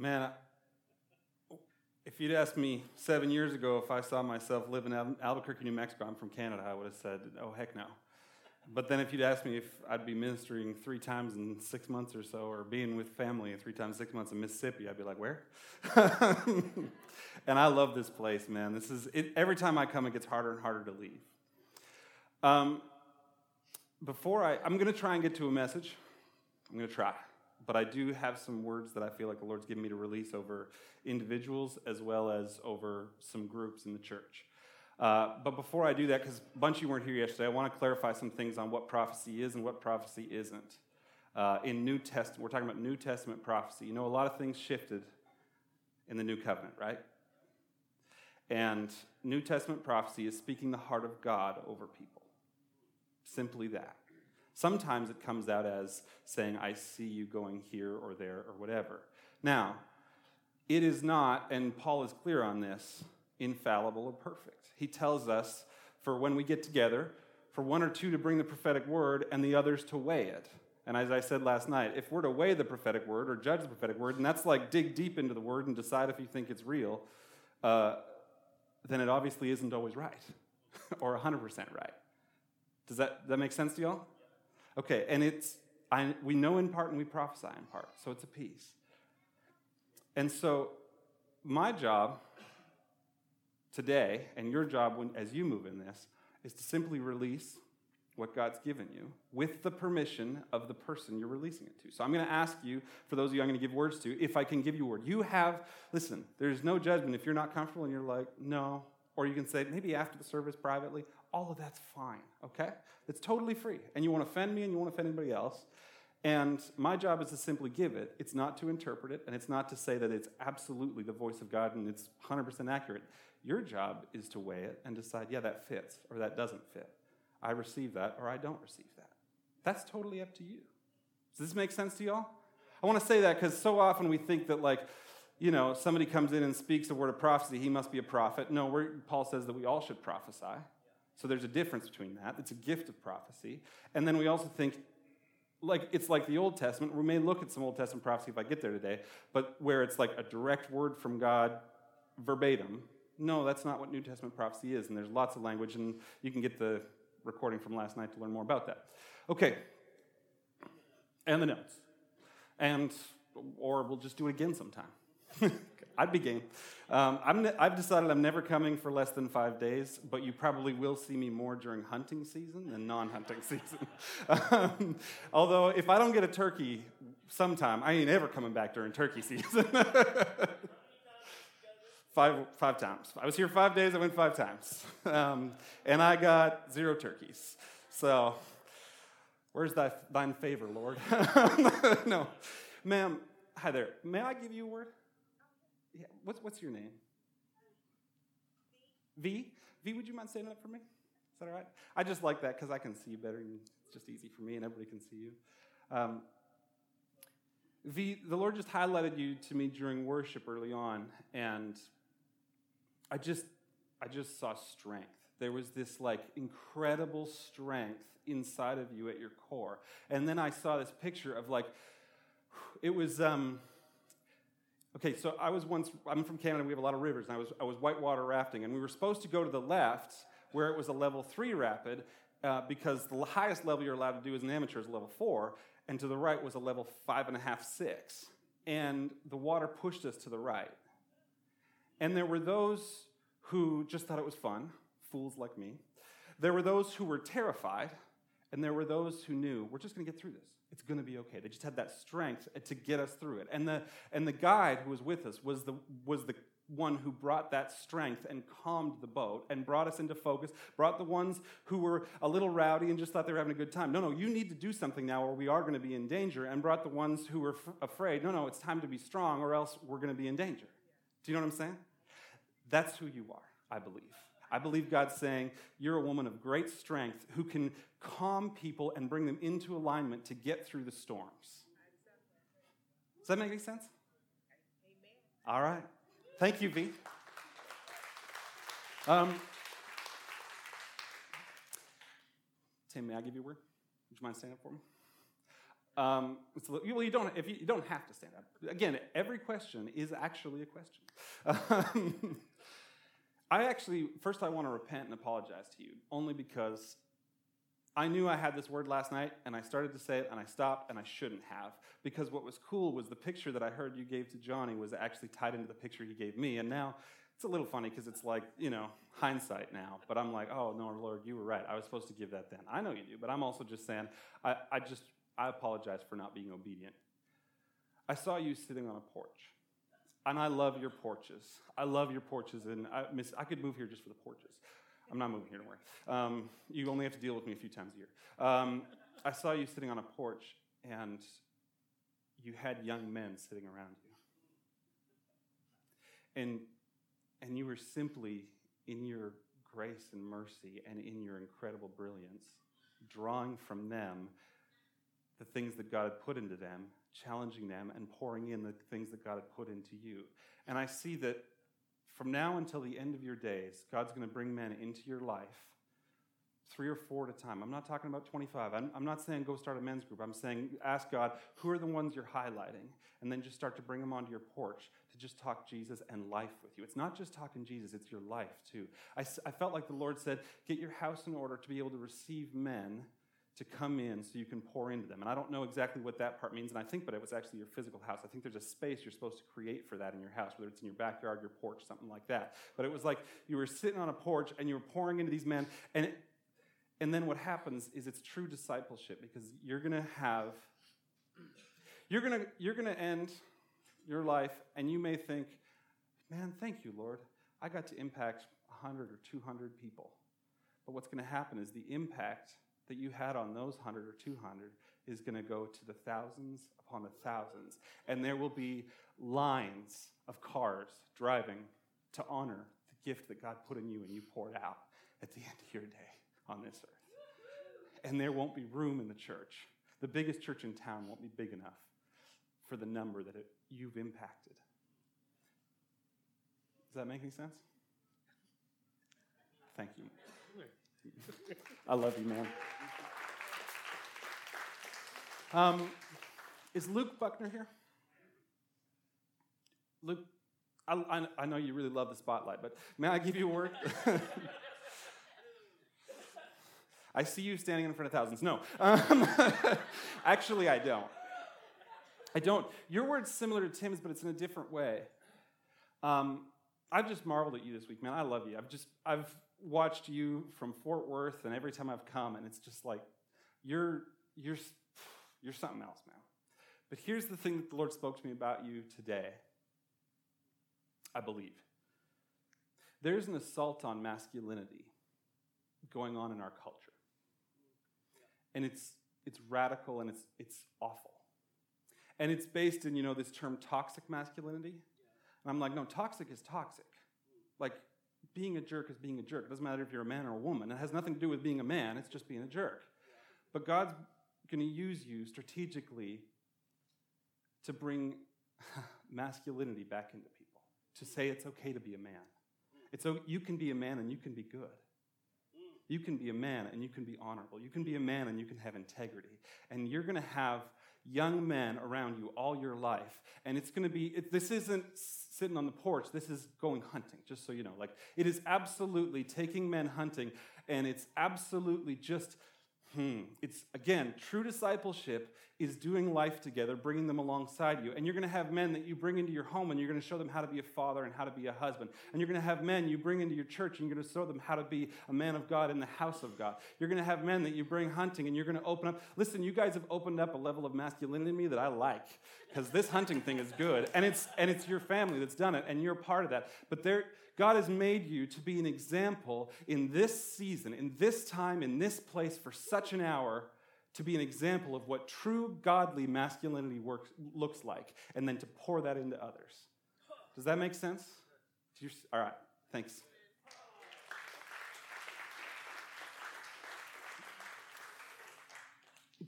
Man, if you'd asked me seven years ago if I saw myself living in Albuquerque, New Mexico, I'm from Canada, I would have said, oh, heck no. But then if you'd asked me if I'd be ministering three times in six months or so, or being with family three times six months in Mississippi, I'd be like, where? and I love this place, man. This is it, every time I come, it gets harder and harder to leave. Um, before I, I'm going to try and get to a message. I'm going to try but I do have some words that I feel like the Lord's given me to release over individuals as well as over some groups in the church. Uh, but before I do that, because a bunch of you weren't here yesterday, I want to clarify some things on what prophecy is and what prophecy isn't. Uh, in New Testament, we're talking about New Testament prophecy. You know, a lot of things shifted in the New Covenant, right? And New Testament prophecy is speaking the heart of God over people. Simply that. Sometimes it comes out as saying, I see you going here or there or whatever. Now, it is not, and Paul is clear on this, infallible or perfect. He tells us for when we get together, for one or two to bring the prophetic word and the others to weigh it. And as I said last night, if we're to weigh the prophetic word or judge the prophetic word, and that's like dig deep into the word and decide if you think it's real, uh, then it obviously isn't always right or 100% right. Does that, that make sense to y'all? Okay, and it's, I, we know in part and we prophesy in part, so it's a piece. And so, my job today, and your job when, as you move in this, is to simply release what God's given you with the permission of the person you're releasing it to. So I'm going to ask you, for those of you I'm going to give words to, if I can give you a word. You have, listen, there's no judgment if you're not comfortable and you're like, no. Or you can say, maybe after the service privately, all of that's fine, okay? It's totally free. And you want to offend me and you want to offend anybody else. And my job is to simply give it. It's not to interpret it, and it's not to say that it's absolutely the voice of God and it's 100% accurate. Your job is to weigh it and decide, yeah, that fits or that doesn't fit. I receive that or I don't receive that. That's totally up to you. Does this make sense to y'all? I want to say that because so often we think that, like, you know, somebody comes in and speaks a word of prophecy, he must be a prophet. No, Paul says that we all should prophesy. So there's a difference between that. It's a gift of prophecy. And then we also think, like it's like the Old Testament. We may look at some Old Testament prophecy if I get there today, but where it's like a direct word from God verbatim. No, that's not what New Testament prophecy is. And there's lots of language, and you can get the recording from last night to learn more about that. Okay. And the notes. And, or we'll just do it again sometime. I'd be game. Um, i have decided I'm never coming for less than five days, but you probably will see me more during hunting season than non hunting season. um, although, if I don't get a turkey sometime, I ain't ever coming back during turkey season. five, five times. I was here five days, I went five times. Um, and I got zero turkeys. So, where's thy, thine favor, Lord? no. Ma'am, hi there. May I give you a word? Yeah, what's, what's your name? V. V, would you mind standing up for me? Is that all right? I just like that because I can see you better and it's just easy for me and everybody can see you. Um, v, the Lord just highlighted you to me during worship early on, and I just, I just saw strength. There was this like incredible strength inside of you at your core. And then I saw this picture of like, it was, um, Okay, so I was once, I'm from Canada, we have a lot of rivers, and I was, I was whitewater rafting, and we were supposed to go to the left where it was a level three rapid uh, because the highest level you're allowed to do as an amateur is level four, and to the right was a level five and a half, six. And the water pushed us to the right. And there were those who just thought it was fun, fools like me. There were those who were terrified, and there were those who knew, we're just going to get through this. It's going to be okay. They just had that strength uh, to get us through it. And the, and the guide who was with us was the, was the one who brought that strength and calmed the boat and brought us into focus, brought the ones who were a little rowdy and just thought they were having a good time. No, no, you need to do something now or we are going to be in danger, and brought the ones who were f- afraid. No, no, it's time to be strong or else we're going to be in danger. Do you know what I'm saying? That's who you are, I believe. I believe God's saying, You're a woman of great strength who can calm people and bring them into alignment to get through the storms. Does that make any sense? All right. Thank you, V. Um, Tim, may I give you a word? Would you mind standing up for me? Um, well, you don't, if you, you, don't have to stand up. Again, every question is actually a question. Um, I actually, first, I want to repent and apologize to you, only because I knew I had this word last night, and I started to say it, and I stopped, and I shouldn't have. Because what was cool was the picture that I heard you gave to Johnny was actually tied into the picture he gave me, and now it's a little funny because it's like, you know, hindsight now. But I'm like, oh, no, Lord, you were right. I was supposed to give that then. I know you do, but I'm also just saying, I, I just, I apologize for not being obedient. I saw you sitting on a porch. And I love your porches. I love your porches, and I, miss, I could move here just for the porches. I'm not moving here, don't worry. Um, you only have to deal with me a few times a year. Um, I saw you sitting on a porch, and you had young men sitting around you. And, and you were simply, in your grace and mercy and in your incredible brilliance, drawing from them the things that God had put into them, challenging them, and pouring in the things that God had put into you. And I see that from now until the end of your days, God's going to bring men into your life, three or four at a time. I'm not talking about 25. I'm, I'm, not saying go start a men's group. I'm saying ask God, who are the ones you're highlighting? And then just start to bring them onto your porch to just talk Jesus and life with you. It's not just talking Jesus, it's your life too. I, I felt like the Lord said, get your house in order to be able to receive men to come in so you can pour into them. And I don't know exactly what that part means, and I think, but it was actually your physical house. I think there's a space you're supposed to create for that in your house, whether it's in your backyard, your porch, something like that. But it was like you were sitting on a porch and you were pouring into these men, and it, and then what happens is it's true discipleship because you're to have you're to you're to end your life and you may think man thank you lord i got to impact 100 or 200 people but what's going to happen is the impact that you had on those 100 or 200 is going to go to the thousands upon the thousands. And there will be lines of cars driving to honor the gift that God put in you and you poured out at the end of your day on this earth. And there won't be room in the church. The biggest church in town won't be big enough for the number that it, you've impacted. Does that make any sense? Thank you. I love you, man. Um, is Luke Buckner here? Luke, I, I, I, know you really love the spotlight, but may I give you a word? I see you standing in front of thousands. No. Um, actually, I don't. I don't. Your word's similar to Tim's, but it's in a different way. Um, I've just marveled at you this week, man. I love you. I've just, I've watched you from Fort Worth, and every time I've come, and it's just like, you're, you're, you're something else, man. But here's the thing that the Lord spoke to me about you today. I believe. There's an assault on masculinity going on in our culture. And it's, it's radical and it's, it's awful. And it's based in, you know, this term toxic masculinity. And I'm like, no, toxic is toxic. Like, being a jerk is being a jerk. It doesn't matter if you're a man or a woman. It has nothing to do with being a man, it's just being a jerk. But God's going to use you strategically to bring masculinity back into people, to say it's okay to be a man. It's so you can be a man and you can be good. You can be a man and you can be honorable. You can be a man and you can have integrity. And you're going to have young men around you all your life. And it's going to be, it, this isn't sitting on the porch, this is going hunting, just so you know. Like, it is absolutely taking men hunting, and it's absolutely just Hmm. It's again, true discipleship is doing life together, bringing them alongside you. And you're going to have men that you bring into your home and you're going to show them how to be a father and how to be a husband. And you're going to have men you bring into your church and you're going to show them how to be a man of God in the house of God. You're going to have men that you bring hunting and you're going to open up. Listen, you guys have opened up a level of masculinity in me that I like because this hunting thing is good. And it's, and it's your family that's done it and you're part of that. But there, God has made you to be an example in this season, in this time, in this place for such an hour to be an example of what true godly masculinity works, looks like, and then to pour that into others. Does that make sense? All right, thanks.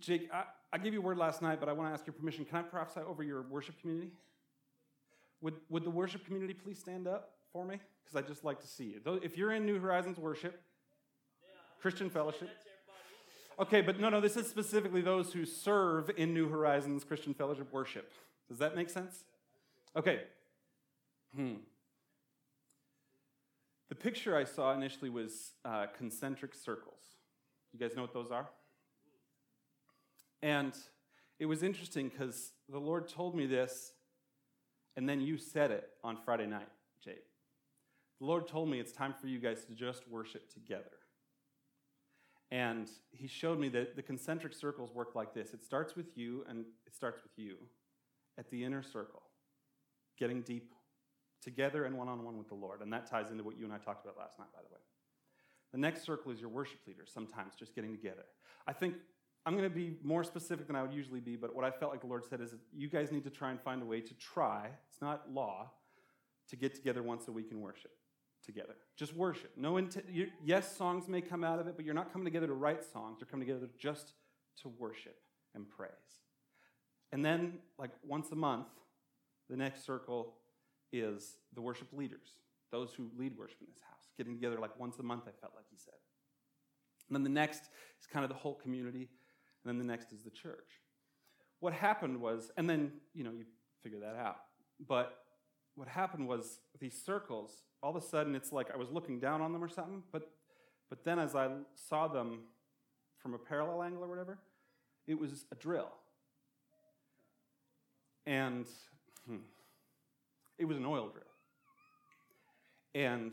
Jake, I, I gave you a word last night, but I want to ask your permission. Can I prophesy over your worship community? Would, would the worship community please stand up for me? because I just like to see you. If you're in New Horizons worship, Christian fellowship, Okay, but no, no, this is specifically those who serve in New Horizons Christian Fellowship worship. Does that make sense? Okay. Hmm. The picture I saw initially was uh, concentric circles. You guys know what those are? And it was interesting because the Lord told me this, and then you said it on Friday night. The Lord told me it's time for you guys to just worship together. And He showed me that the concentric circles work like this it starts with you, and it starts with you at the inner circle, getting deep together and one on one with the Lord. And that ties into what you and I talked about last night, by the way. The next circle is your worship leaders, sometimes just getting together. I think I'm going to be more specific than I would usually be, but what I felt like the Lord said is you guys need to try and find a way to try, it's not law, to get together once a week and worship together. Just worship. No int- you, yes, songs may come out of it, but you're not coming together to write songs. You're coming together just to worship and praise. And then, like once a month, the next circle is the worship leaders, those who lead worship in this house, getting together like once a month, I felt like he said. And then the next is kind of the whole community, and then the next is the church. What happened was, and then, you know, you figure that out. But what happened was these circles, all of a sudden it's like I was looking down on them or something, but but then as I saw them from a parallel angle or whatever, it was a drill. And hmm, it was an oil drill. And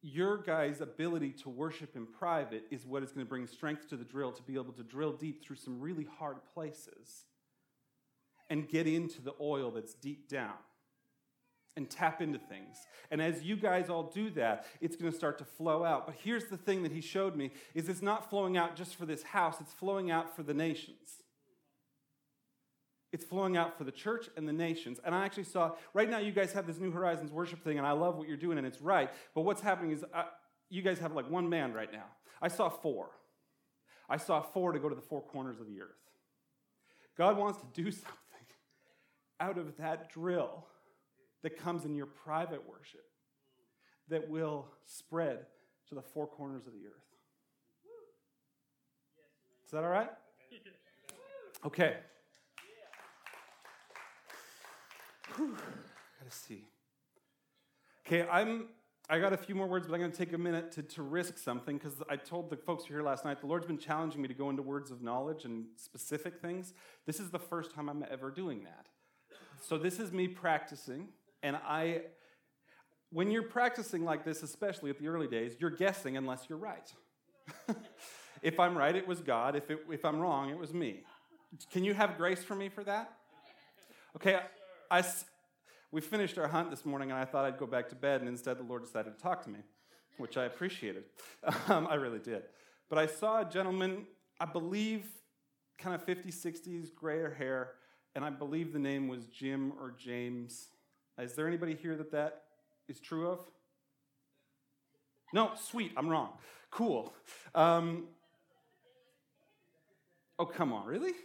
your guy's ability to worship in private is what is going to bring strength to the drill to be able to drill deep through some really hard places and get into the oil that's deep down and tap into things. And as you guys all do that, it's going to start to flow out. But here's the thing that he showed me is it's not flowing out just for this house, it's flowing out for the nations. It's flowing out for the church and the nations. And I actually saw, right now, you guys have this New Horizons worship thing, and I love what you're doing, and it's right. But what's happening is uh, you guys have like one man right now. I saw four. I saw four to go to the four corners of the earth. God wants to do something out of that drill that comes in your private worship that will spread to the four corners of the earth. Is that all right? Okay. Whew, gotta see. Okay, I'm. I got a few more words, but I'm going to take a minute to, to risk something because I told the folks who were here last night the Lord's been challenging me to go into words of knowledge and specific things. This is the first time I'm ever doing that. So this is me practicing, and I. When you're practicing like this, especially at the early days, you're guessing unless you're right. if I'm right, it was God. If, it, if I'm wrong, it was me. Can you have grace for me for that? Okay, I, we finished our hunt this morning, and I thought I'd go back to bed, and instead the Lord decided to talk to me, which I appreciated. Um, I really did. But I saw a gentleman, I believe, kind of 50s, 60s, grayer hair, and I believe the name was Jim or James. Is there anybody here that that is true of? No, sweet, I'm wrong. Cool. Um, oh, come on, really?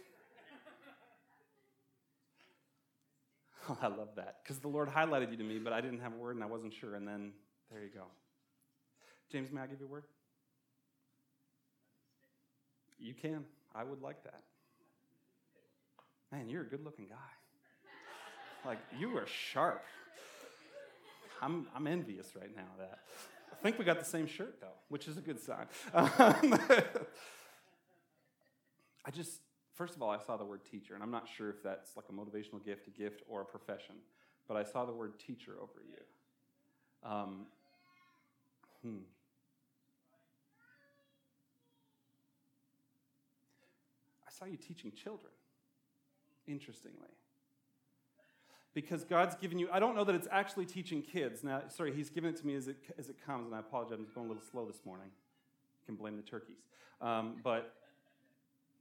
Oh, I love that. Because the Lord highlighted you to me, but I didn't have a word and I wasn't sure. And then there you go. James, may I give you a word? You can. I would like that. Man, you're a good looking guy. Like, you are sharp. I'm, I'm envious right now of that. I think we got the same shirt, though, which is a good sign. Um, I just, First of all, I saw the word teacher, and I'm not sure if that's like a motivational gift, a gift, or a profession, but I saw the word teacher over you. Um, hmm. I saw you teaching children, interestingly. Because God's given you, I don't know that it's actually teaching kids. Now, sorry, He's given it to me as it, as it comes, and I apologize, I'm going a little slow this morning. You can blame the turkeys. Um, but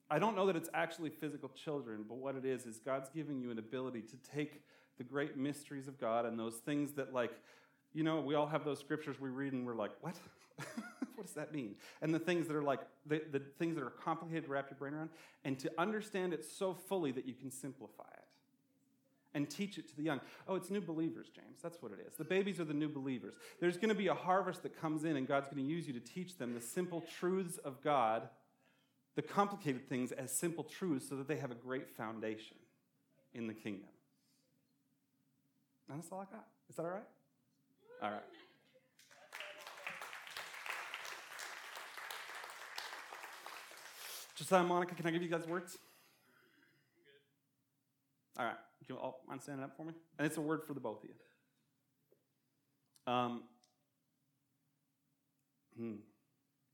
I don't know that it's actually physical children, but what it is is God's giving you an ability to take the great mysteries of God and those things that, like, you know, we all have those scriptures we read and we're like, what? what does that mean? And the things that are like, the, the things that are complicated to wrap your brain around, and to understand it so fully that you can simplify it and teach it to the young. Oh, it's new believers, James. That's what it is. The babies are the new believers. There's going to be a harvest that comes in, and God's going to use you to teach them the simple truths of God the complicated things as simple truths so that they have a great foundation in the kingdom. And that's all I got. Is that all right? All right. Josiah Monica, can I give you guys words? All right. Do you all mind standing up for me? And it's a word for the both of you. Um, hmm.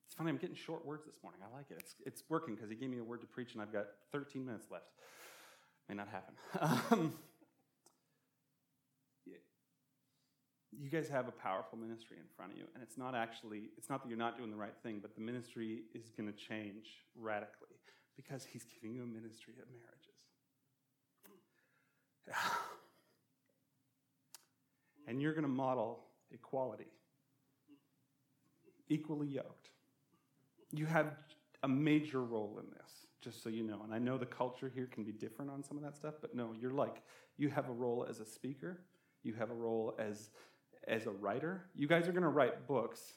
It's funny, I'm getting short words this morning. I like it. It's, it's working because he gave me a word to preach, and I've got 13 minutes left. May not happen. Um, you guys have a powerful ministry in front of you, and it's not actually, it's not that you're not doing the right thing, but the ministry is going to change radically because he's giving you a ministry of marriages. and you're going to model equality, equally yoked. You have a major role in this, just so you know. And I know the culture here can be different on some of that stuff, but no, you're like, you have a role as a speaker, you have a role as, as a writer. You guys are going to write books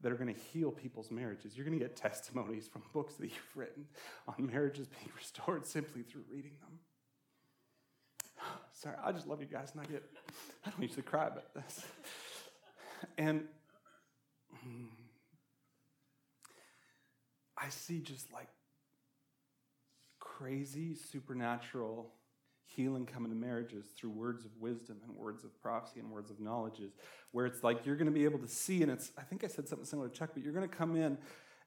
that are going to heal people's marriages. You're going to get testimonies from books that you've written on marriages being restored simply through reading them. Sorry, I just love you guys, and I get, I don't usually cry, but that's, and I see just like crazy supernatural healing coming to marriages through words of wisdom and words of prophecy and words of knowledges, where it's like you're going to be able to see, and it's, I think I said something similar to Chuck, but you're going to come in,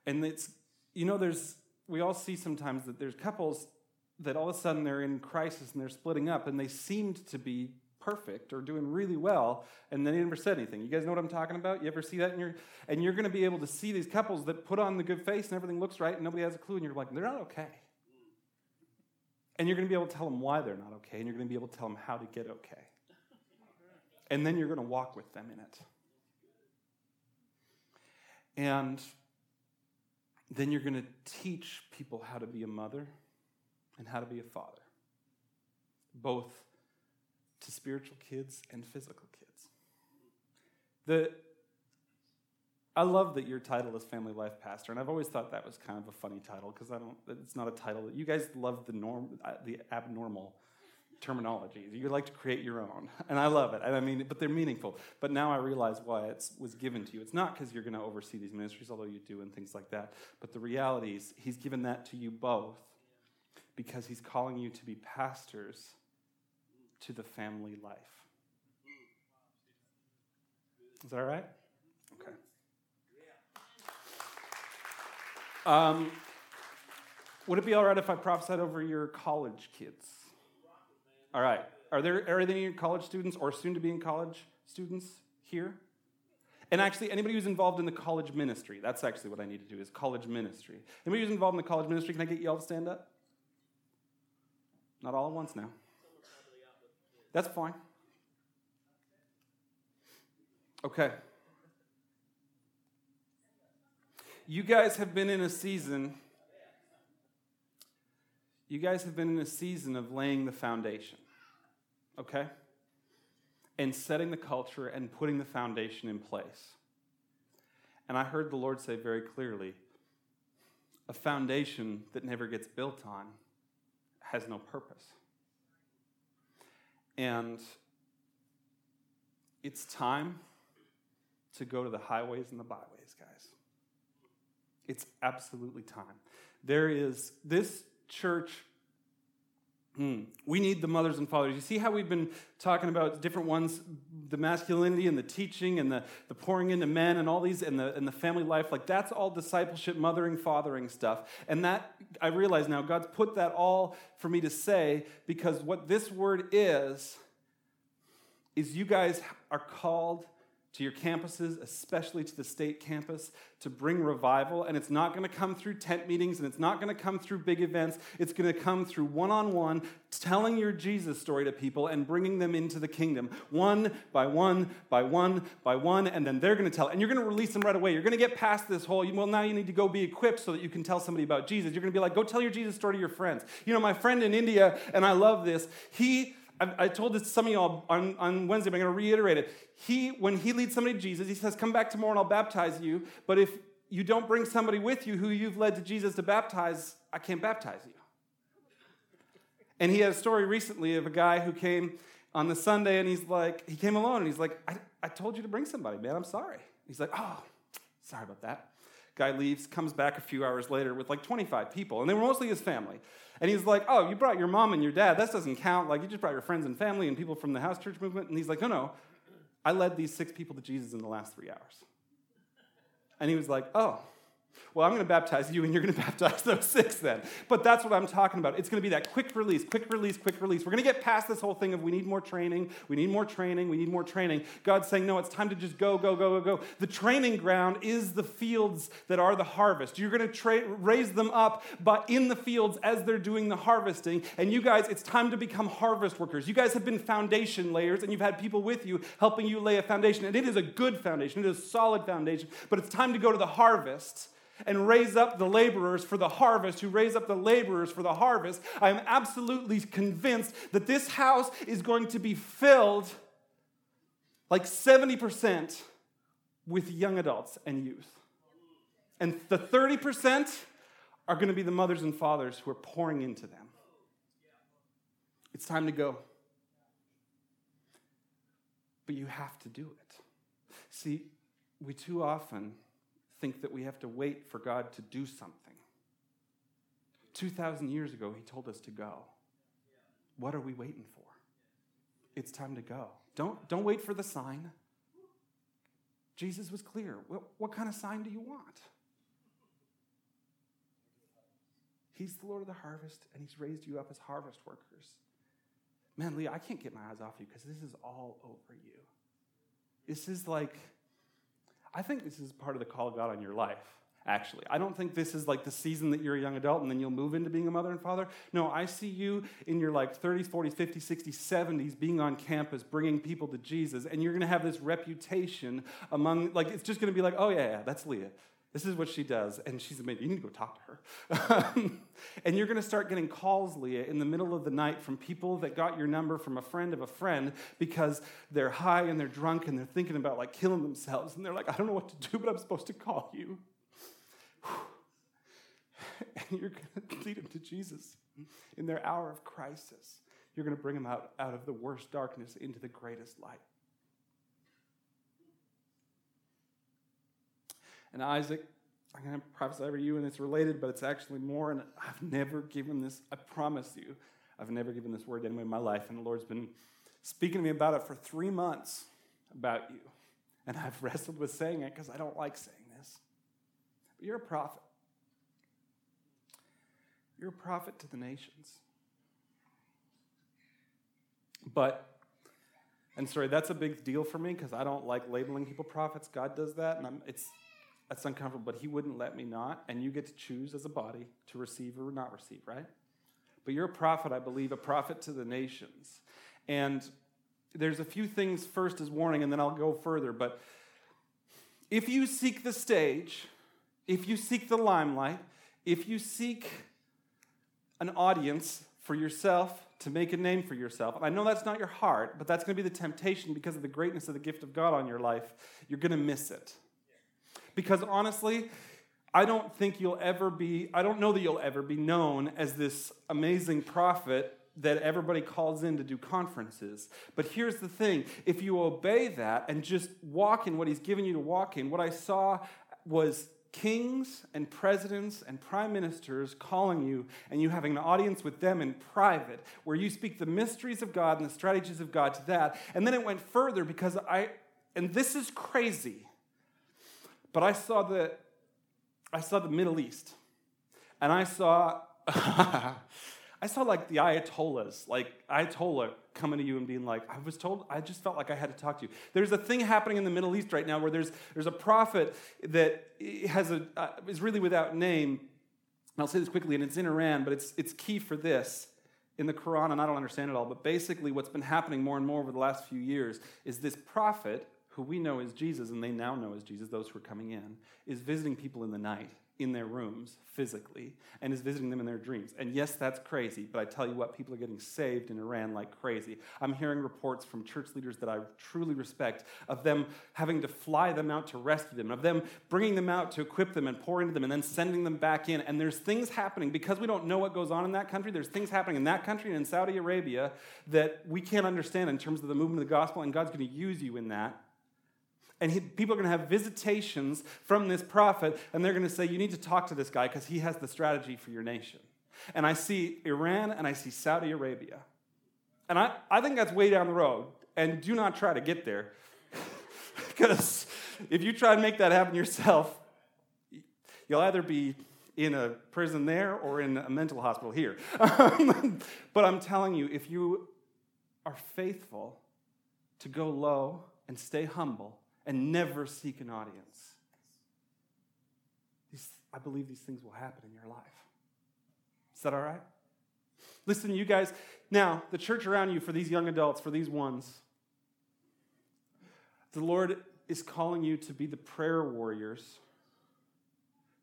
and it's, you know, there's, we all see sometimes that there's couples that all of a sudden they're in crisis and they're splitting up and they seemed to be perfect or doing really well and then they never said anything. You guys know what I'm talking about? You ever see that in your and you're going to be able to see these couples that put on the good face and everything looks right and nobody has a clue and you're like they're not okay. And you're going to be able to tell them why they're not okay and you're going to be able to tell them how to get okay. And then you're going to walk with them in it. And then you're going to teach people how to be a mother and how to be a father, both to spiritual kids and physical kids. The, I love that your title is Family Life Pastor, and I've always thought that was kind of a funny title because I don't. It's not a title. that You guys love the norm, uh, the abnormal terminology. You like to create your own, and I love it. And I mean, but they're meaningful. But now I realize why it was given to you. It's not because you're going to oversee these ministries, although you do, and things like that. But the reality is, He's given that to you both because He's calling you to be pastors to the family life. Is that all right? Okay. Um, would it be all right if I prophesied over your college kids? All right. Are there, are there any college students or soon to be in college students here? And actually, anybody who's involved in the college ministry, that's actually what I need to do is college ministry. Anybody who's involved in the college ministry, can I get you all to stand up? Not all at once now. That's fine. Okay. You guys have been in a season. You guys have been in a season of laying the foundation. Okay? And setting the culture and putting the foundation in place. And I heard the Lord say very clearly a foundation that never gets built on has no purpose. And it's time to go to the highways and the byways, guys. It's absolutely time. There is this church. Hmm, we need the mothers and fathers. You see how we've been talking about different ones the masculinity and the teaching and the, the pouring into men and all these and the, and the family life. Like that's all discipleship, mothering, fathering stuff. And that, I realize now, God's put that all for me to say because what this word is, is you guys are called to your campuses, especially to the state campus, to bring revival. And it's not going to come through tent meetings and it's not going to come through big events. It's going to come through one on one, telling your Jesus story to people and bringing them into the kingdom, one by one by one by one. And then they're going to tell. And you're going to release them right away. You're going to get past this whole, well, now you need to go be equipped so that you can tell somebody about Jesus. You're going to be like, go tell your Jesus story to your friends. You know, my friend in India, and I love this, he I, told this to some of y'all on, on Wednesday, but I'm going to reiterate it. He, when he leads somebody to Jesus, he says, Come back tomorrow and I'll baptize you. But if you don't bring somebody with you who you've led to Jesus to baptize, I can't baptize you. And he had a story recently of a guy who came on the Sunday and he's like, he came alone and he's like, I, I told you to bring somebody, man. I'm sorry. He's like, oh, sorry about that. Guy leaves, comes back a few hours later with like 25 people, and they were mostly his family. And he's like, Oh, you brought your mom and your dad. That doesn't count. Like, you just brought your friends and family and people from the house church movement. And he's like, No, no. I led these six people to Jesus in the last three hours. And he was like, Oh, well, I'm going to baptize you and you're going to baptize those six then. But that's what I'm talking about. It's going to be that quick release, quick release, quick release. We're going to get past this whole thing of we need more training, we need more training, we need more training. God's saying, no, it's time to just go, go, go, go, go. The training ground is the fields that are the harvest. You're going to tra- raise them up, but in the fields as they're doing the harvesting. And you guys, it's time to become harvest workers. You guys have been foundation layers and you've had people with you helping you lay a foundation. And it is a good foundation, it is a solid foundation, but it's time to go to the harvest and raise up the laborers for the harvest, who raise up the laborers for the harvest, I am absolutely convinced that this house is going to be filled like 70% with young adults and youth. And the 30% are going to be the mothers and fathers who are pouring into them. It's time to go. But you have to do it. See, we too often think that we have to wait for God to do something. 2,000 years ago, He told us to go. What are we waiting for? It's time to go. Don't, don't wait for the sign. Jesus was clear. What, what kind of sign do you want? He's the Lord of the harvest, and He's raised you up as harvest workers. Man, Lee, I can't get my eyes off you because this is all over you. This is like I think this is part of the call of God on your life, actually. I don't think this is like the season that you're a young adult and then you'll move into being a mother and father. No, I see you in your like 30s, 40s, 50s, 60s, 70s being on campus, bringing people to Jesus, and you're going to have this reputation among, like, it's just going to be like, oh, yeah, yeah, that's Leah. This is what she does, and she's amazing. You need to go talk to her. and you're going to start getting calls, Leah, in the middle of the night from people that got your number from a friend of a friend because they're high and they're drunk and they're thinking about like killing themselves. And they're like, I don't know what to do, but I'm supposed to call you. and you're going to lead them to Jesus in their hour of crisis. You're going to bring them out, out of the worst darkness into the greatest light. And Isaac, I'm going to prophesy over you, and it's related, but it's actually more. And I've never given this, I promise you, I've never given this word to anyone in my life. And the Lord's been speaking to me about it for three months about you. And I've wrestled with saying it because I don't like saying this. But you're a prophet. You're a prophet to the nations. But and sorry, that's a big deal for me because I don't like labeling people prophets. God does that, and I'm, it's that's uncomfortable, but He wouldn't let me not. And you get to choose as a body to receive or not receive, right? But you're a prophet, I believe, a prophet to the nations. And there's a few things first as warning, and then I'll go further. But if you seek the stage, if you seek the limelight, if you seek an audience for yourself to make a name for yourself, and I know that's not your heart, but that's going to be the temptation because of the greatness of the gift of God on your life, you're going to miss it. Because honestly, I don't think you'll ever be, I don't know that you'll ever be known as this amazing prophet that everybody calls in to do conferences. But here's the thing if you obey that and just walk in what he's given you to walk in, what I saw was kings and presidents and prime ministers calling you and you having an audience with them in private where you speak the mysteries of God and the strategies of God to that. And then it went further because I, and this is crazy. But I saw the, I saw the Middle East, and I saw, I saw like the Ayatollahs, like Ayatollah coming to you and being like, I was told, I just felt like I had to talk to you. There's a thing happening in the Middle East right now where there's, there's a prophet that has a, uh, is really without name. And I'll say this quickly, and it's in Iran, but it's, it's key for this in the Quran, and I don't understand it all, but basically what's been happening more and more over the last few years is this prophet who we know as Jesus, and they now know as Jesus, those who are coming in, is visiting people in the night in their rooms physically and is visiting them in their dreams. And yes, that's crazy, but I tell you what, people are getting saved in Iran like crazy. I'm hearing reports from church leaders that I truly respect of them having to fly them out to rescue them, of them bringing them out to equip them and pour into them and then sending them back in. And there's things happening because we don't know what goes on in that country. There's things happening in that country and in Saudi Arabia that we can't understand in terms of the movement of the gospel, and God's going to use you in that and he, people are going to have visitations from this prophet, and they're going to say, You need to talk to this guy because he has the strategy for your nation. And I see Iran and I see Saudi Arabia. And I, I think that's way down the road. And do not try to get there. because if you try to make that happen yourself, you'll either be in a prison there or in a mental hospital here. but I'm telling you, if you are faithful to go low and stay humble, and never seek an audience. I believe these things will happen in your life. Is that all right? Listen, you guys, now, the church around you, for these young adults, for these ones, the Lord is calling you to be the prayer warriors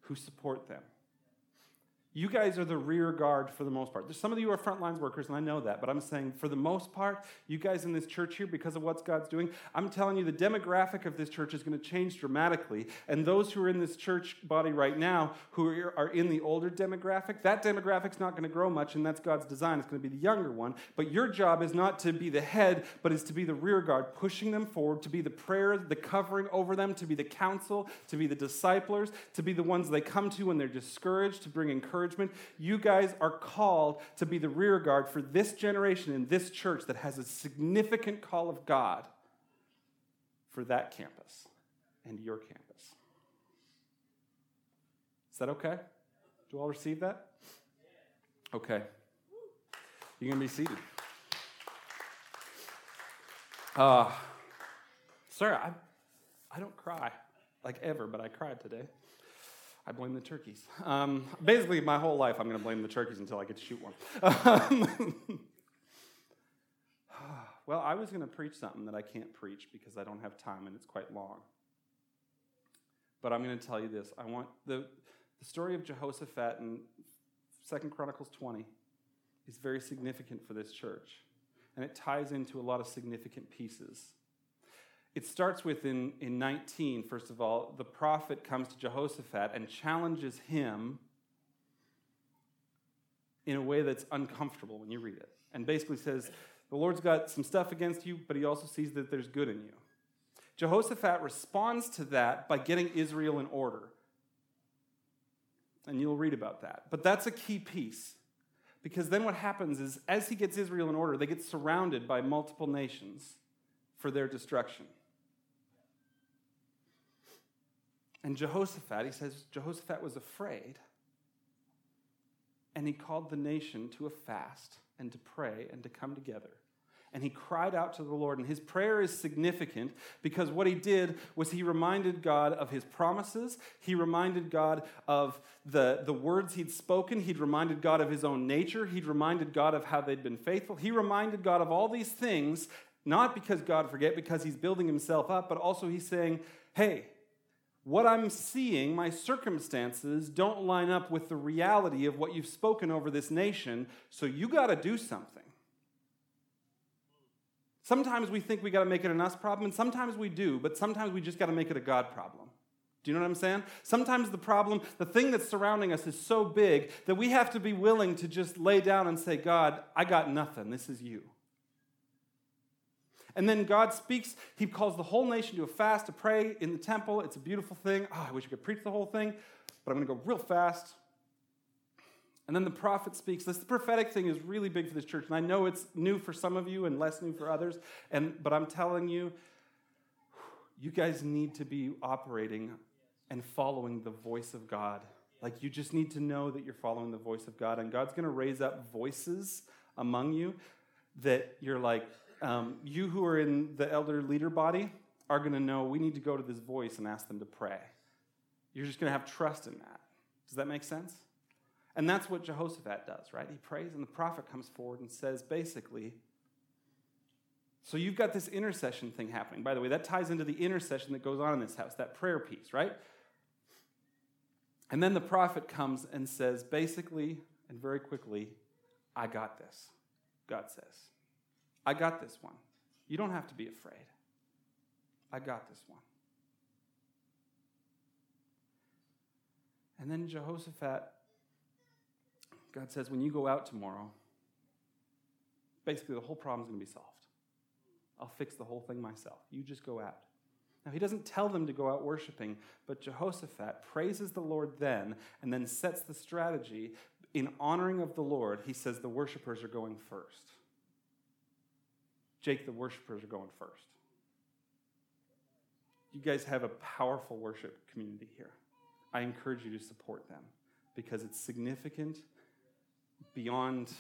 who support them. You guys are the rear guard for the most part. There's some of you are frontlines workers, and I know that, but I'm saying for the most part, you guys in this church here, because of what God's doing, I'm telling you the demographic of this church is going to change dramatically. And those who are in this church body right now, who are in the older demographic, that demographic's not going to grow much, and that's God's design. It's going to be the younger one. But your job is not to be the head, but is to be the rear guard, pushing them forward, to be the prayer, the covering over them, to be the counsel, to be the disciplers, to be the ones they come to when they're discouraged, to bring encouragement encouragement. You guys are called to be the rear guard for this generation in this church that has a significant call of God for that campus and your campus. Is that okay? Do all receive that? Okay. You can be seated. Uh, sorry, I, I don't cry like ever, but I cried today. I blame the turkeys. Um, basically, my whole life, I'm going to blame the turkeys until I get to shoot one. well, I was going to preach something that I can't preach because I don't have time and it's quite long. But I'm going to tell you this. I want the, the story of Jehoshaphat in Second Chronicles 20 is very significant for this church. And it ties into a lot of significant pieces. It starts with in, in 19, first of all, the prophet comes to Jehoshaphat and challenges him in a way that's uncomfortable when you read it. And basically says, The Lord's got some stuff against you, but he also sees that there's good in you. Jehoshaphat responds to that by getting Israel in order. And you'll read about that. But that's a key piece. Because then what happens is, as he gets Israel in order, they get surrounded by multiple nations for their destruction. And Jehoshaphat, he says, Jehoshaphat was afraid. And he called the nation to a fast and to pray and to come together. And he cried out to the Lord. And his prayer is significant because what he did was he reminded God of his promises. He reminded God of the, the words he'd spoken. He'd reminded God of his own nature. He'd reminded God of how they'd been faithful. He reminded God of all these things, not because God forget, because he's building himself up, but also he's saying, hey, what I'm seeing, my circumstances, don't line up with the reality of what you've spoken over this nation, so you got to do something. Sometimes we think we got to make it an us problem, and sometimes we do, but sometimes we just got to make it a God problem. Do you know what I'm saying? Sometimes the problem, the thing that's surrounding us is so big that we have to be willing to just lay down and say, God, I got nothing. This is you. And then God speaks. He calls the whole nation to a fast to pray in the temple. It's a beautiful thing. Oh, I wish I could preach the whole thing, but I'm going to go real fast. And then the prophet speaks. This prophetic thing is really big for this church. And I know it's new for some of you and less new for others. And, but I'm telling you, you guys need to be operating and following the voice of God. Like you just need to know that you're following the voice of God. And God's going to raise up voices among you that you're like, um, you who are in the elder leader body are going to know we need to go to this voice and ask them to pray. You're just going to have trust in that. Does that make sense? And that's what Jehoshaphat does, right? He prays, and the prophet comes forward and says basically, so you've got this intercession thing happening. By the way, that ties into the intercession that goes on in this house, that prayer piece, right? And then the prophet comes and says, basically and very quickly, I got this, God says. I got this one. You don't have to be afraid. I got this one. And then Jehoshaphat, God says, when you go out tomorrow, basically the whole problem's going to be solved. I'll fix the whole thing myself. You just go out. Now, he doesn't tell them to go out worshiping, but Jehoshaphat praises the Lord then and then sets the strategy. In honoring of the Lord, he says the worshipers are going first. Jake, the worshipers are going first. You guys have a powerful worship community here. I encourage you to support them because it's significant beyond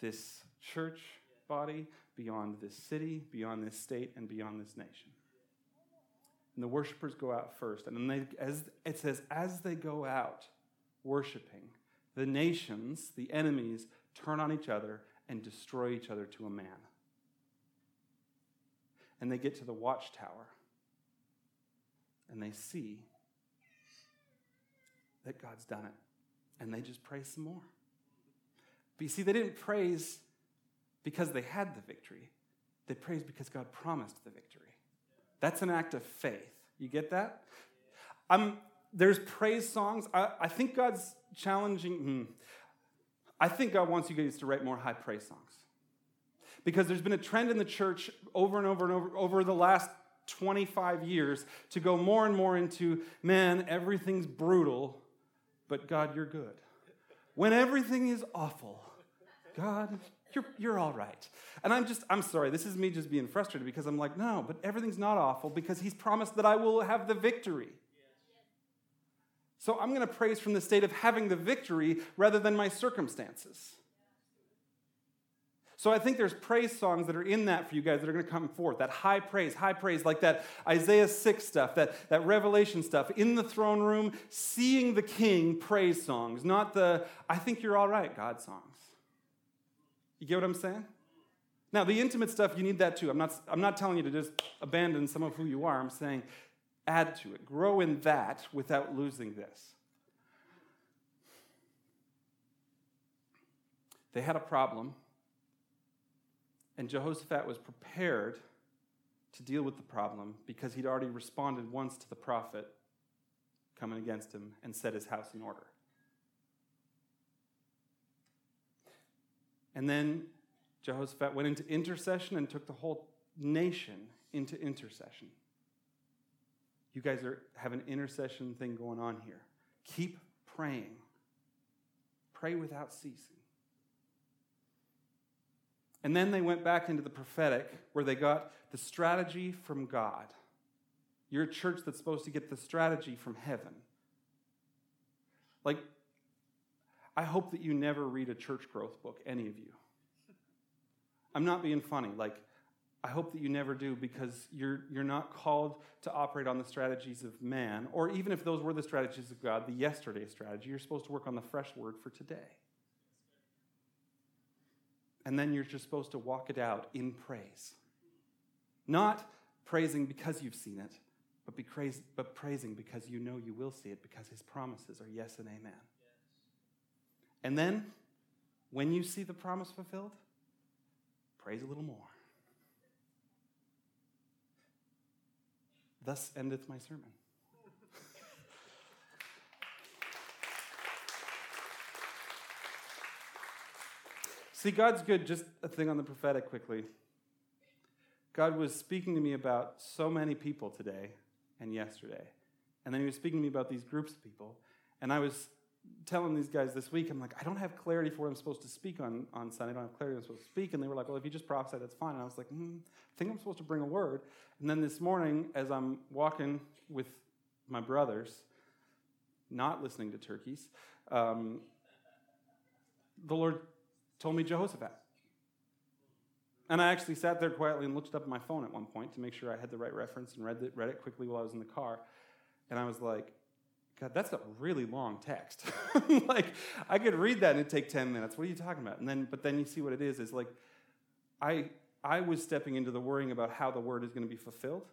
this church body, beyond this city, beyond this state, and beyond this nation. And the worshipers go out first. And then they, as it says, as they go out worshiping, the nations, the enemies, turn on each other and destroy each other to a man. And they get to the watchtower and they see that God's done it. And they just praise some more. But you see, they didn't praise because they had the victory, they praised because God promised the victory. That's an act of faith. You get that? Um, there's praise songs. I, I think God's challenging. Hmm, I think God wants you guys to write more high praise songs. Because there's been a trend in the church over and over and over over the last 25 years to go more and more into, man, everything's brutal, but God, you're good. When everything is awful, God, you're, you're all right. And I'm just, I'm sorry, this is me just being frustrated because I'm like, no, but everything's not awful because he's promised that I will have the victory. So I'm going to praise from the state of having the victory rather than my circumstances. So I think there's praise songs that are in that for you guys that are going to come forth. That high praise, high praise, like that Isaiah 6 stuff, that, that Revelation stuff, in the throne room, seeing the king praise songs, not the I think you're all right God songs. You get what I'm saying? Now, the intimate stuff, you need that too. I'm not, I'm not telling you to just abandon some of who you are. I'm saying add to it, grow in that without losing this. They had a problem, and Jehoshaphat was prepared to deal with the problem because he'd already responded once to the prophet coming against him and set his house in order. And then Jehoshaphat went into intercession and took the whole nation into intercession. You guys are, have an intercession thing going on here. Keep praying. Pray without ceasing. And then they went back into the prophetic where they got the strategy from God. You're a church that's supposed to get the strategy from heaven. Like, I hope that you never read a church growth book, any of you. I'm not being funny. Like, I hope that you never do because you're, you're not called to operate on the strategies of man, or even if those were the strategies of God, the yesterday strategy, you're supposed to work on the fresh word for today. And then you're just supposed to walk it out in praise. Not praising because you've seen it, but, be but praising because you know you will see it because his promises are yes and amen. And then, when you see the promise fulfilled, praise a little more. Thus endeth my sermon. See, God's good. Just a thing on the prophetic quickly. God was speaking to me about so many people today and yesterday. And then he was speaking to me about these groups of people. And I was telling these guys this week, I'm like, I don't have clarity for what I'm supposed to speak on, on Sunday. I don't have clarity I'm supposed to speak. And they were like, well, if you just prophesy, that's fine. And I was like, hmm, I think I'm supposed to bring a word. And then this morning, as I'm walking with my brothers, not listening to turkeys, um, the Lord told me Jehoshaphat. And I actually sat there quietly and looked up my phone at one point to make sure I had the right reference and read it, read it quickly while I was in the car. And I was like, God, that's a really long text. like, I could read that and it'd take 10 minutes. What are you talking about? And then, but then you see what it is, is like, I, I was stepping into the worrying about how the word is going to be fulfilled.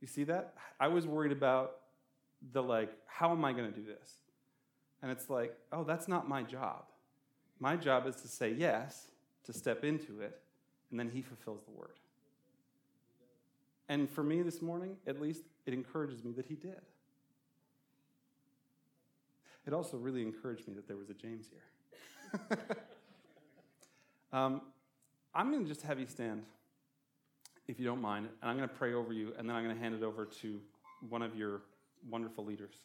You see that? I was worried about the like, how am I going to do this? And it's like, oh, that's not my job. My job is to say yes, to step into it, and then He fulfills the word. And for me this morning, at least, it encourages me that He did. It also really encouraged me that there was a James here. um, I'm going to just have you stand, if you don't mind, and I'm going to pray over you, and then I'm going to hand it over to one of your wonderful leaders.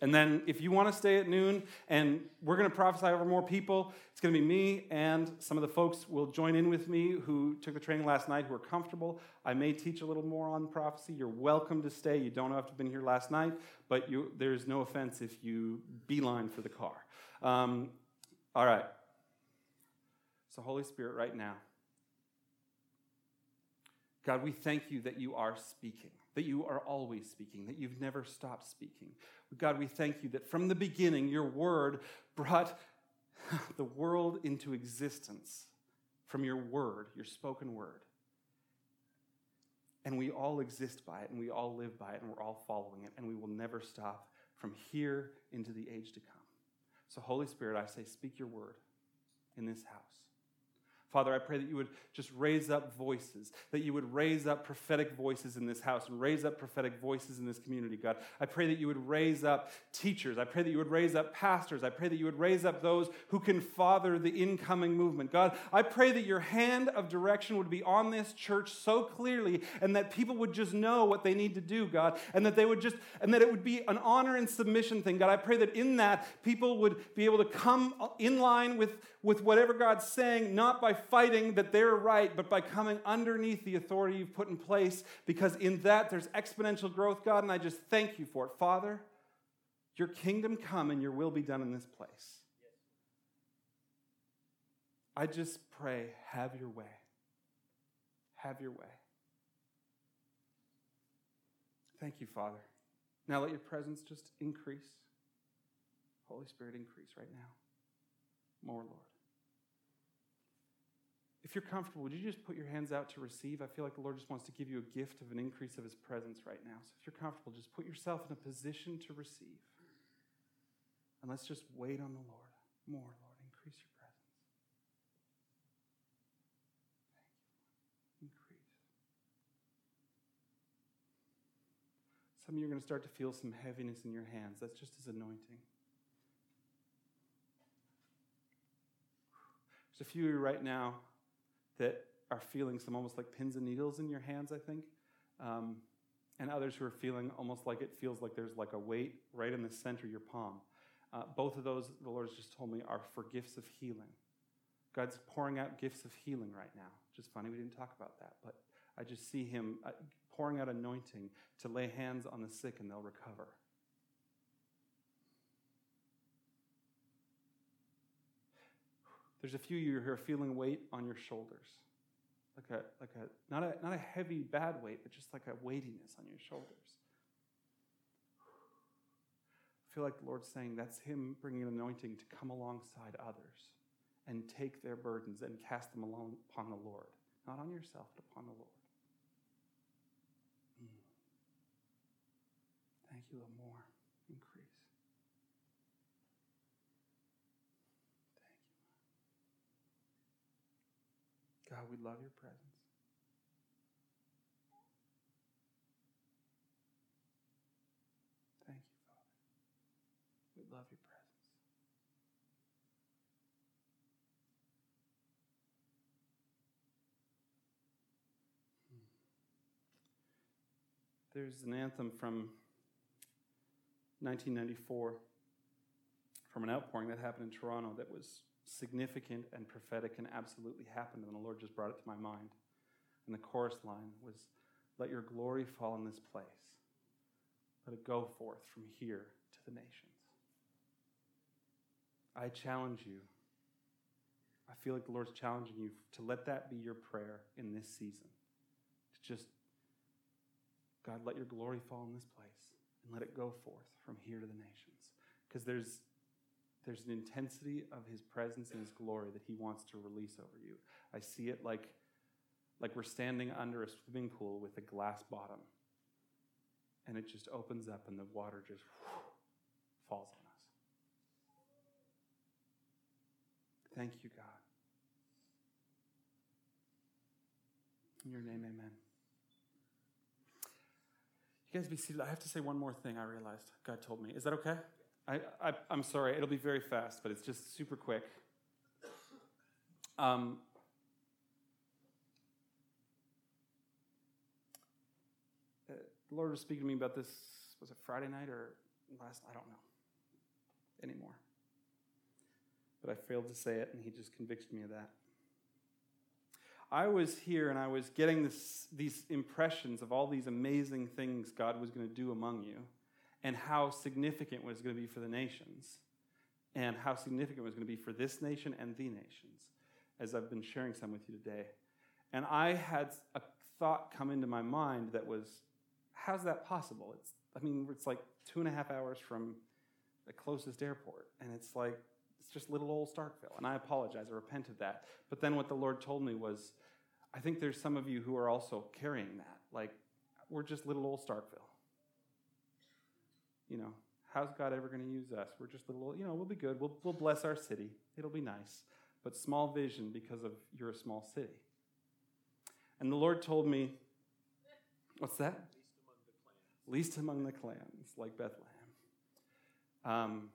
And then, if you want to stay at noon and we're going to prophesy over more people, it's going to be me and some of the folks will join in with me who took the training last night who are comfortable. I may teach a little more on prophecy. You're welcome to stay. You don't have to have been here last night, but you, there's no offense if you beeline for the car. Um, all right. So, Holy Spirit, right now, God, we thank you that you are speaking that you are always speaking, that you've never stopped speaking. God, we thank you that from the beginning, your word brought the world into existence from your word, your spoken word. And we all exist by it, and we all live by it, and we're all following it, and we will never stop from here into the age to come. So, Holy Spirit, I say, speak your word in this house. Father, I pray that you would just raise up voices, that you would raise up prophetic voices in this house and raise up prophetic voices in this community, God. I pray that you would raise up teachers. I pray that you would raise up pastors. I pray that you would raise up those who can father the incoming movement. God, I pray that your hand of direction would be on this church so clearly and that people would just know what they need to do, God, and that they would just, and that it would be an honor and submission thing. God, I pray that in that people would be able to come in line with, with whatever God's saying, not by fighting that they're right, but by coming underneath the authority you've put in place, because in that there's exponential growth, God, and I just thank you for it. Father, your kingdom come and your will be done in this place. I just pray, have your way. Have your way. Thank you, Father. Now let your presence just increase. Holy Spirit, increase right now. More, Lord. If you're comfortable, would you just put your hands out to receive? I feel like the Lord just wants to give you a gift of an increase of His presence right now. So if you're comfortable, just put yourself in a position to receive. And let's just wait on the Lord. More, Lord. Increase your presence. Thank you. Increase. Some of you are going to start to feel some heaviness in your hands. That's just His anointing. There's a few of you right now that are feeling some almost like pins and needles in your hands, I think. Um, and others who are feeling almost like it feels like there's like a weight right in the center of your palm. Uh, both of those, the Lord has just told me, are for gifts of healing. God's pouring out gifts of healing right now. Just funny we didn't talk about that, but I just see Him uh, pouring out anointing to lay hands on the sick and they'll recover. There's a few of you who are feeling weight on your shoulders. Like a, like a, not a, not a heavy, bad weight, but just like a weightiness on your shoulders. I feel like the Lord's saying that's Him bringing an anointing to come alongside others and take their burdens and cast them along upon the Lord. Not on yourself, but upon the Lord. Mm. Thank you, more. God, we love your presence. Thank you, Father. We love your presence. Hmm. There's an anthem from 1994 from an outpouring that happened in Toronto that was significant and prophetic and absolutely happened, and the Lord just brought it to my mind. And the chorus line was, Let your glory fall in this place. Let it go forth from here to the nations. I challenge you. I feel like the Lord's challenging you to let that be your prayer in this season. To just, God, let your glory fall in this place and let it go forth from here to the nations. Because there's there's an intensity of his presence and his glory that he wants to release over you. I see it like, like we're standing under a swimming pool with a glass bottom. and it just opens up and the water just falls on us. Thank you, God. In your name, amen. You guys be seated. I have to say one more thing I realized God told me. Is that okay? I, I, am sorry, it'll be very fast, but it's just super quick. Um, uh, the Lord was speaking to me about this, was it Friday night or last? I don't know anymore. But I failed to say it, and He just convicted me of that. I was here and I was getting this, these impressions of all these amazing things God was going to do among you and how significant it was going to be for the nations and how significant it was going to be for this nation and the nations, as I've been sharing some with you today. And I had a thought come into my mind that was, how's that possible? It's, I mean, it's like two and a half hours from the closest airport, and it's like, it's just little old Starkville. And I apologize, I repent of that. But then what the Lord told me was, I think there's some of you who are also carrying that. Like, we're just little old Starkville. You know, how's God ever going to use us? We're just a little, you know, we'll be good. We'll, we'll bless our city. It'll be nice. But small vision because of you're a small city. And the Lord told me, what's that? Least among the clans, Least among the clans like Bethlehem. Um,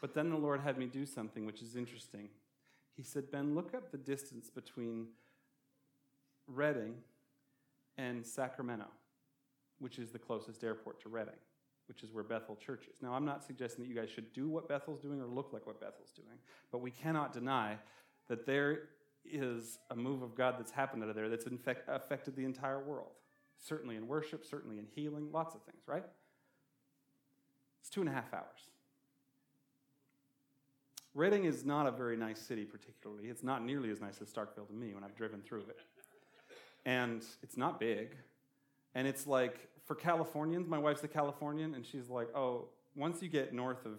but then the Lord had me do something which is interesting. He said, Ben, look up the distance between Redding and Sacramento, which is the closest airport to Redding, which is where Bethel Church is. Now, I'm not suggesting that you guys should do what Bethel's doing or look like what Bethel's doing, but we cannot deny that there is a move of God that's happened out of there that's infect, affected the entire world. Certainly in worship, certainly in healing, lots of things, right? It's two and a half hours. Redding is not a very nice city, particularly. It's not nearly as nice as Starkville to me when I've driven through it. And it's not big. And it's like, for Californians, my wife's a Californian, and she's like, oh, once you get north of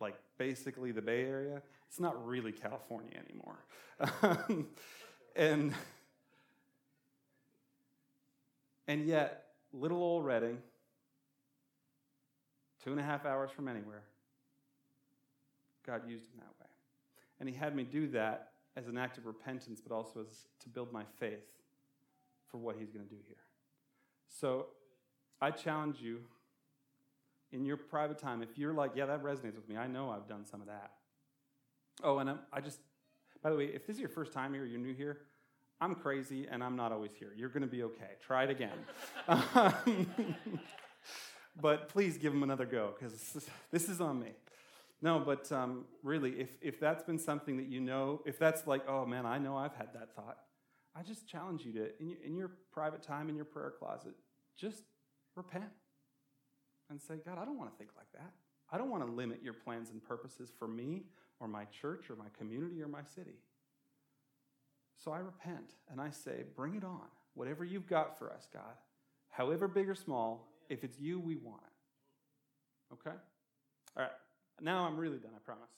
like basically the Bay Area, it's not really California anymore. and, and yet, little old Redding, two and a half hours from anywhere, God used him that way. And he had me do that as an act of repentance, but also as to build my faith for what he's going to do here. So I challenge you in your private time, if you're like, yeah, that resonates with me, I know I've done some of that. Oh, and I'm, I just, by the way, if this is your first time here, you're new here, I'm crazy and I'm not always here. You're going to be okay. Try it again. but please give them another go because this is on me. No, but um, really, if, if that's been something that you know, if that's like, oh man, I know I've had that thought, I just challenge you to, in your, in your private time, in your prayer closet, just repent and say, God, I don't want to think like that. I don't want to limit your plans and purposes for me or my church or my community or my city. So I repent and I say, bring it on. Whatever you've got for us, God, however big or small, if it's you, we want it. Okay? All right. Now I'm really done, I promise.